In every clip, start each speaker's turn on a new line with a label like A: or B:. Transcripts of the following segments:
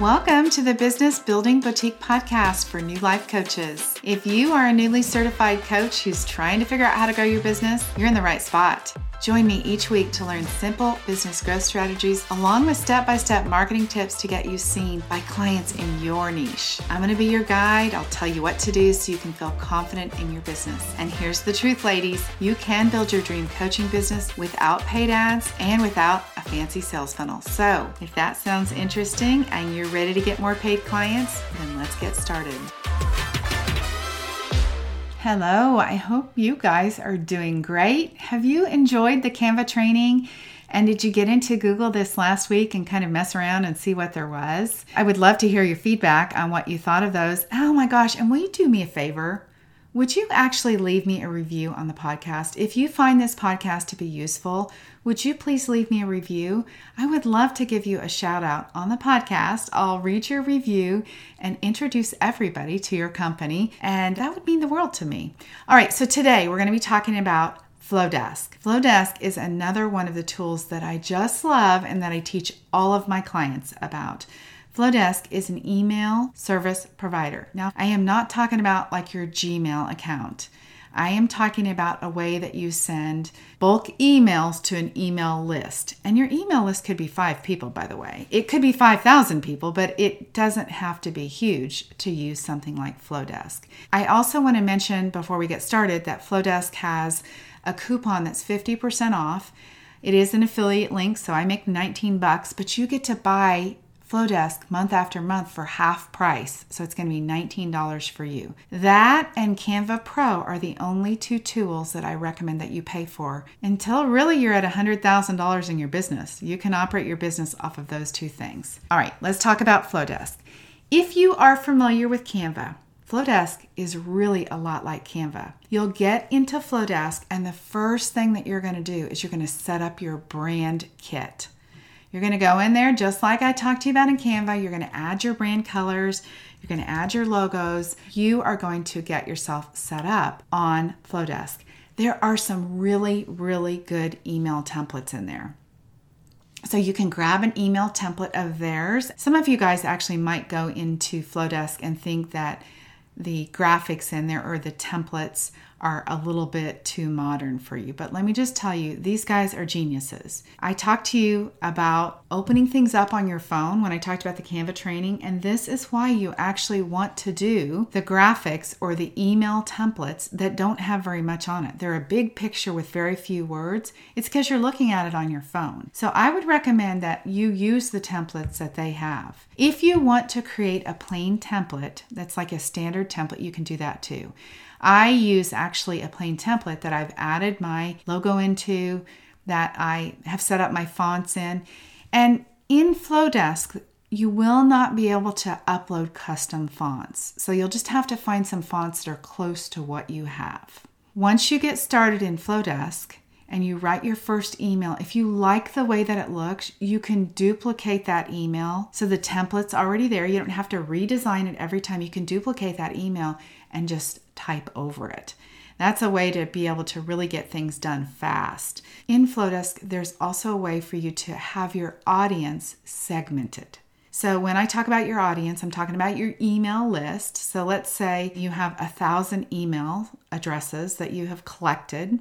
A: Welcome to the Business Building Boutique podcast for new life coaches. If you are a newly certified coach who's trying to figure out how to grow your business, you're in the right spot. Join me each week to learn simple business growth strategies along with step by step marketing tips to get you seen by clients in your niche. I'm going to be your guide. I'll tell you what to do so you can feel confident in your business. And here's the truth, ladies you can build your dream coaching business without paid ads and without a fancy sales funnel. So if that sounds interesting and you're ready to get more paid clients, then let's get started. Hello, I hope you guys are doing great. Have you enjoyed the Canva training? And did you get into Google this last week and kind of mess around and see what there was? I would love to hear your feedback on what you thought of those. Oh my gosh, and will you do me a favor? Would you actually leave me a review on the podcast? If you find this podcast to be useful, would you please leave me a review? I would love to give you a shout out on the podcast. I'll read your review and introduce everybody to your company, and that would mean the world to me. All right, so today we're going to be talking about Flodesk. Flodesk is another one of the tools that I just love and that I teach all of my clients about. Flodesk is an email service provider. Now, I am not talking about like your Gmail account. I am talking about a way that you send bulk emails to an email list. And your email list could be five people, by the way. It could be 5,000 people, but it doesn't have to be huge to use something like Flodesk. I also want to mention before we get started that Flodesk has a coupon that's 50% off. It is an affiliate link, so I make 19 bucks, but you get to buy Flodesk month after month for half price. So it's going to be $19 for you. That and Canva Pro are the only two tools that I recommend that you pay for until really you're at $100,000 in your business. You can operate your business off of those two things. All right, let's talk about Flodesk. If you are familiar with Canva, Flodesk is really a lot like Canva. You'll get into Flodesk, and the first thing that you're going to do is you're going to set up your brand kit. You're going to go in there just like I talked to you about in Canva. You're going to add your brand colors. You're going to add your logos. You are going to get yourself set up on Flodesk. There are some really, really good email templates in there. So you can grab an email template of theirs. Some of you guys actually might go into Flodesk and think that the graphics in there or the templates are a little bit too modern for you. But let me just tell you, these guys are geniuses. I talked to you about opening things up on your phone when I talked about the Canva training, and this is why you actually want to do the graphics or the email templates that don't have very much on it. They're a big picture with very few words. It's because you're looking at it on your phone. So I would recommend that you use the templates that they have. If you want to create a plain template that's like a standard template, you can do that too. I use actually a plain template that I've added my logo into, that I have set up my fonts in. And in Flodesk, you will not be able to upload custom fonts. So you'll just have to find some fonts that are close to what you have. Once you get started in Flodesk and you write your first email, if you like the way that it looks, you can duplicate that email. So the template's already there. You don't have to redesign it every time. You can duplicate that email and just type over it. That's a way to be able to really get things done fast. In Flodesk, there's also a way for you to have your audience segmented. So, when I talk about your audience, I'm talking about your email list. So, let's say you have a thousand email addresses that you have collected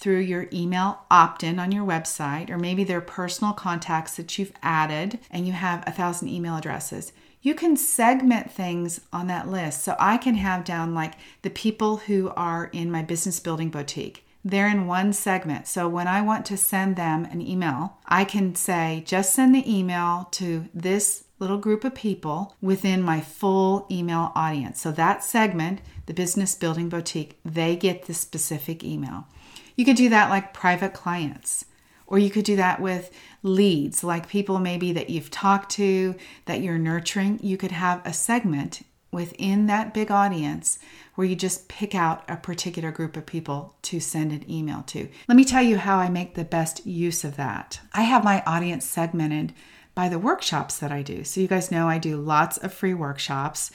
A: through your email opt in on your website, or maybe they're personal contacts that you've added and you have a thousand email addresses you can segment things on that list. So I can have down like the people who are in my business building boutique. They're in one segment. So when I want to send them an email, I can say, just send the email to this little group of people within my full email audience. So that segment, the business building boutique, they get the specific email. You could do that like private clients. Or you could do that with leads, like people maybe that you've talked to, that you're nurturing. You could have a segment within that big audience where you just pick out a particular group of people to send an email to. Let me tell you how I make the best use of that. I have my audience segmented by the workshops that I do. So, you guys know I do lots of free workshops.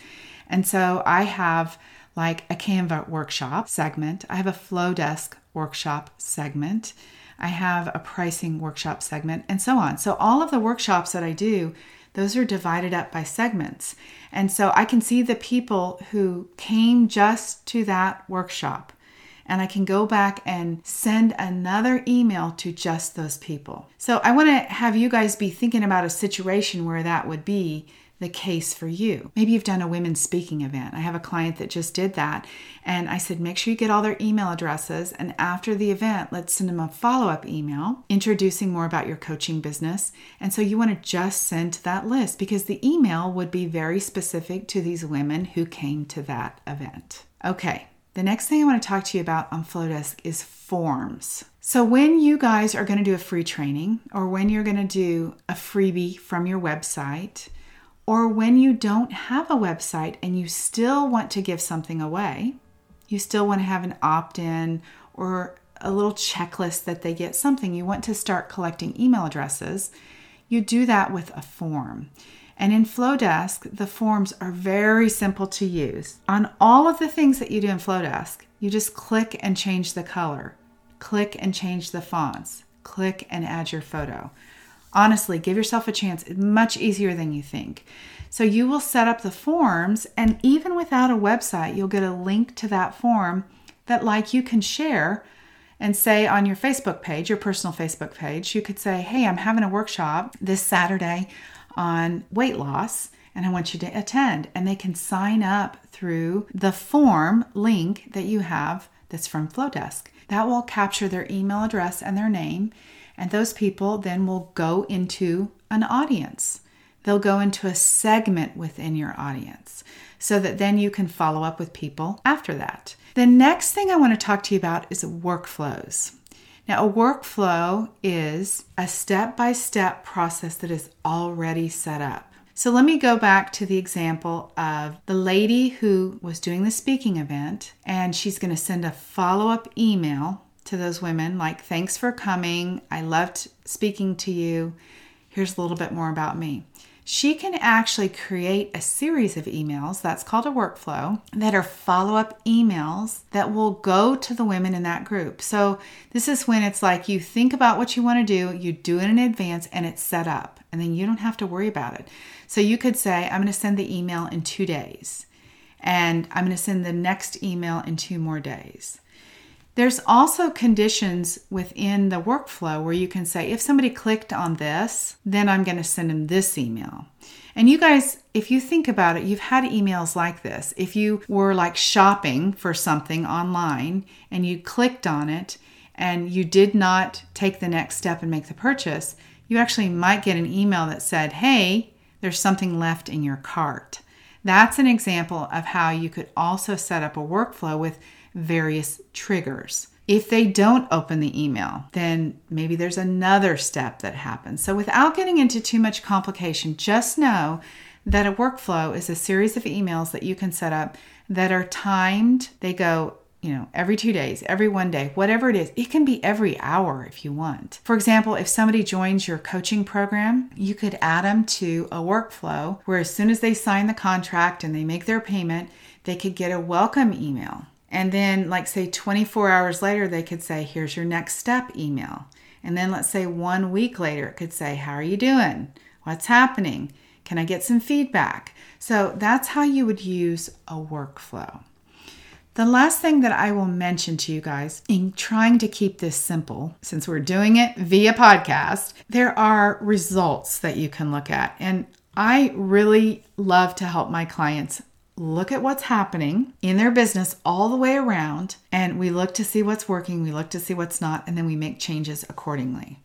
A: And so, I have like a Canva workshop segment, I have a Flodesk workshop segment. I have a pricing workshop segment, and so on. So, all of the workshops that I do, those are divided up by segments. And so I can see the people who came just to that workshop and I can go back and send another email to just those people. So I want to have you guys be thinking about a situation where that would be the case for you. Maybe you've done a women's speaking event. I have a client that just did that. And I said, make sure you get all their email addresses. And after the event, let's send them a follow up email introducing more about your coaching business. And so you want to just send to that list because the email would be very specific to these women who came to that event. Okay, the next thing I want to talk to you about on Flodesk is forms. So, when you guys are going to do a free training, or when you're going to do a freebie from your website, or when you don't have a website and you still want to give something away, you still want to have an opt in or a little checklist that they get something, you want to start collecting email addresses, you do that with a form. And in Flodesk, the forms are very simple to use. On all of the things that you do in Flodesk, you just click and change the color, click and change the fonts, click and add your photo. Honestly, give yourself a chance. It's much easier than you think. So you will set up the forms, and even without a website, you'll get a link to that form that, like, you can share and say on your Facebook page, your personal Facebook page, you could say, Hey, I'm having a workshop this Saturday on weight loss and I want you to attend. And they can sign up through the form link that you have that's from Flodesk. That will capture their email address and their name, and those people then will go into an audience. They'll go into a segment within your audience so that then you can follow up with people after that. The next thing I want to talk to you about is workflows. Now, a workflow is a step by step process that is already set up. So let me go back to the example of the lady who was doing the speaking event, and she's going to send a follow up email to those women like, Thanks for coming. I loved speaking to you. Here's a little bit more about me she can actually create a series of emails that's called a workflow that are follow up emails that will go to the women in that group. So, this is when it's like you think about what you want to do, you do it in advance, and it's set up, and then you don't have to worry about it. So, you could say, I'm going to send the email in two days, and I'm going to send the next email in two more days. There's also conditions within the workflow where you can say, if somebody clicked on this, then I'm going to send them this email. And you guys, if you think about it, you've had emails like this. If you were like shopping for something online and you clicked on it and you did not take the next step and make the purchase, you actually might get an email that said, hey, there's something left in your cart. That's an example of how you could also set up a workflow with various triggers. If they don't open the email, then maybe there's another step that happens. So, without getting into too much complication, just know that a workflow is a series of emails that you can set up that are timed. They go you know, every two days, every one day, whatever it is. It can be every hour if you want. For example, if somebody joins your coaching program, you could add them to a workflow where as soon as they sign the contract and they make their payment, they could get a welcome email. And then, like, say 24 hours later, they could say, Here's your next step email. And then, let's say one week later, it could say, How are you doing? What's happening? Can I get some feedback? So, that's how you would use a workflow. The last thing that I will mention to you guys in trying to keep this simple, since we're doing it via podcast, there are results that you can look at. And I really love to help my clients look at what's happening in their business all the way around and we look to see what's working, we look to see what's not, and then we make changes accordingly.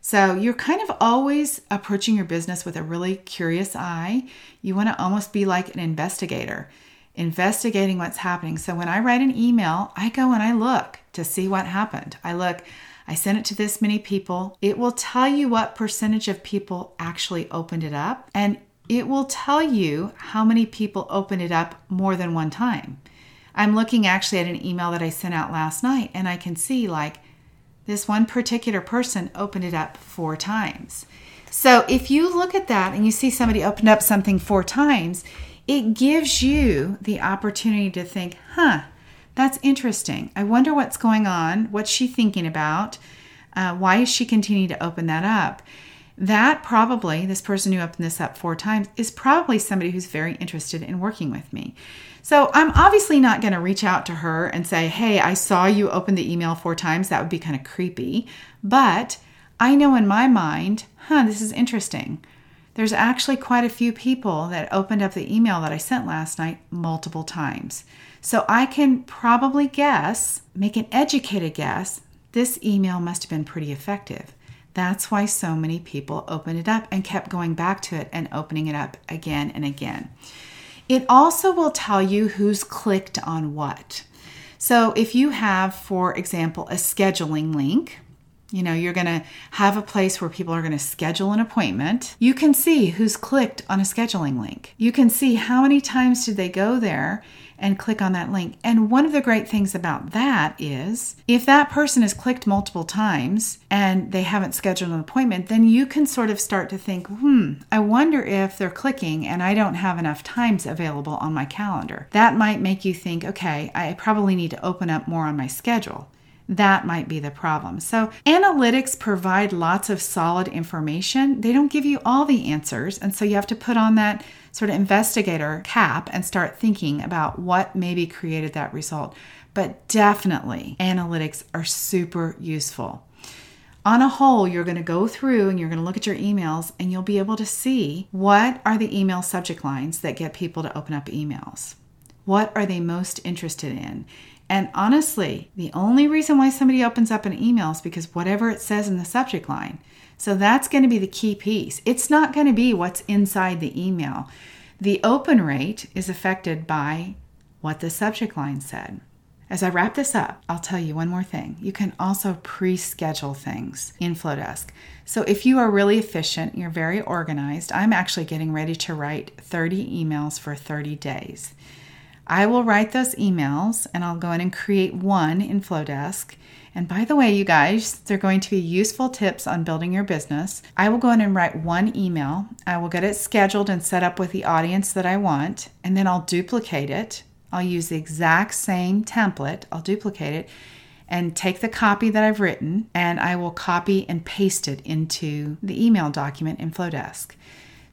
A: So you're kind of always approaching your business with a really curious eye. You want to almost be like an investigator, investigating what's happening. So when I write an email, I go and I look to see what happened. I look, I sent it to this many people. It will tell you what percentage of people actually opened it up. And it will tell you how many people open it up more than one time. I'm looking actually at an email that I sent out last night, and I can see like this one particular person opened it up four times. So if you look at that and you see somebody open up something four times, it gives you the opportunity to think, huh, that's interesting. I wonder what's going on. What's she thinking about? Uh, why is she continuing to open that up? That probably, this person who opened this up four times, is probably somebody who's very interested in working with me. So I'm obviously not going to reach out to her and say, hey, I saw you open the email four times. That would be kind of creepy. But I know in my mind, huh, this is interesting. There's actually quite a few people that opened up the email that I sent last night multiple times. So I can probably guess, make an educated guess, this email must have been pretty effective. That's why so many people opened it up and kept going back to it and opening it up again and again. It also will tell you who's clicked on what. So if you have, for example, a scheduling link, you know, you're going to have a place where people are going to schedule an appointment. You can see who's clicked on a scheduling link. You can see how many times did they go there and click on that link. And one of the great things about that is if that person has clicked multiple times and they haven't scheduled an appointment, then you can sort of start to think, hmm, I wonder if they're clicking and I don't have enough times available on my calendar. That might make you think, okay, I probably need to open up more on my schedule that might be the problem. So, analytics provide lots of solid information. They don't give you all the answers. And so, you have to put on that sort of investigator cap and start thinking about what maybe created that result. But definitely, analytics are super useful. On a whole, you're going to go through and you're going to look at your emails and you'll be able to see what are the email subject lines that get people to open up emails. What are they most interested in? And honestly, the only reason why somebody opens up an email is because whatever it says in the subject line. So that's going to be the key piece. It's not going to be what's inside the email. The open rate is affected by what the subject line said. As I wrap this up, I'll tell you one more thing. You can also pre schedule things in Flodesk. So if you are really efficient, you're very organized, I'm actually getting ready to write 30 emails for 30 days. I will write those emails and I'll go in and create one in Flodesk. And by the way, you guys, they're going to be useful tips on building your business. I will go in and write one email. I will get it scheduled and set up with the audience that I want, and then I'll duplicate it. I'll use the exact same template, I'll duplicate it and take the copy that I've written and I will copy and paste it into the email document in Flodesk.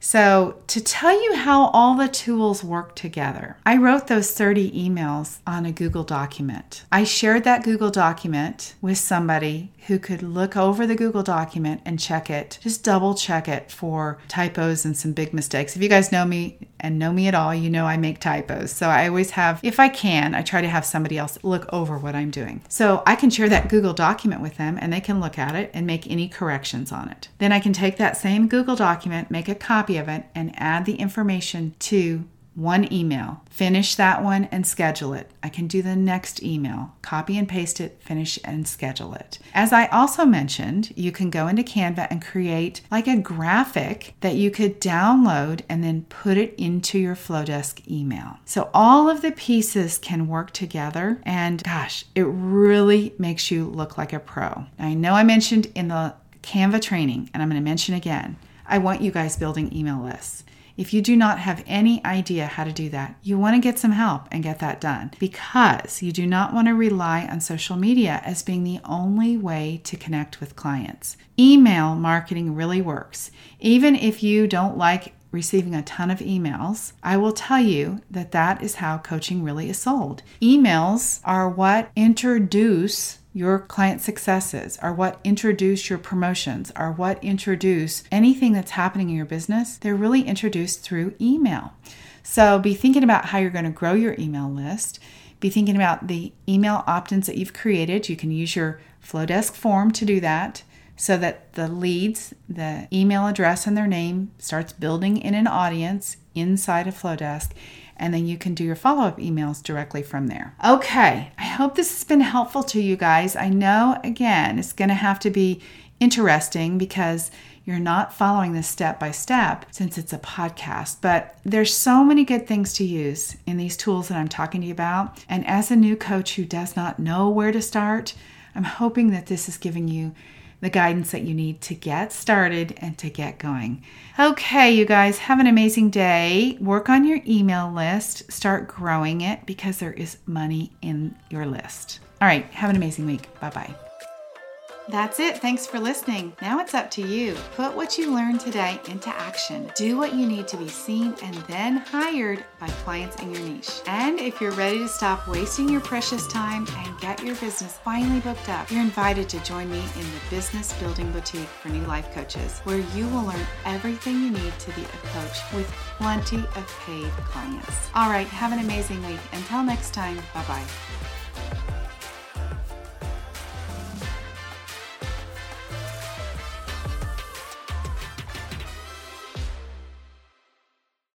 A: So, to tell you how all the tools work together, I wrote those 30 emails on a Google document. I shared that Google document with somebody who could look over the Google document and check it, just double check it for typos and some big mistakes. If you guys know me and know me at all, you know I make typos. So I always have, if I can, I try to have somebody else look over what I'm doing. So I can share that Google document with them and they can look at it and make any corrections on it. Then I can take that same Google document, make a copy of it, and add the information to one email, finish that one and schedule it. I can do the next email, copy and paste it, finish and schedule it. As I also mentioned, you can go into Canva and create like a graphic that you could download and then put it into your Flodesk email. So all of the pieces can work together and gosh, it really makes you look like a pro. I know I mentioned in the Canva training, and I'm going to mention again, I want you guys building email lists. If you do not have any idea how to do that, you want to get some help and get that done because you do not want to rely on social media as being the only way to connect with clients. Email marketing really works. Even if you don't like receiving a ton of emails, I will tell you that that is how coaching really is sold. Emails are what introduce your client successes, are what introduce your promotions, are what introduce anything that's happening in your business. They're really introduced through email. So be thinking about how you're going to grow your email list. Be thinking about the email opt ins that you've created. You can use your Flodesk form to do that so that the leads, the email address and their name starts building in an audience inside of Flodesk and then you can do your follow up emails directly from there. Okay, I hope this has been helpful to you guys. I know, again, it's going to have to be interesting because you're not following this step by step since it's a podcast, but there's so many good things to use in these tools that I'm talking to you about. And as a new coach who does not know where to start, I'm hoping that this is giving you the guidance that you need to get started and to get going. Okay, you guys, have an amazing day. Work on your email list, start growing it because there is money in your list. All right, have an amazing week. Bye bye. That's it. Thanks for listening. Now it's up to you. Put what you learned today into action. Do what you need to be seen and then hired by clients in your niche. And if you're ready to stop wasting your precious time and get your business finally booked up, you're invited to join me in the Business Building Boutique for New Life Coaches, where you will learn everything you need to be a coach with plenty of paid clients. All right, have an amazing week. Until next time, bye bye.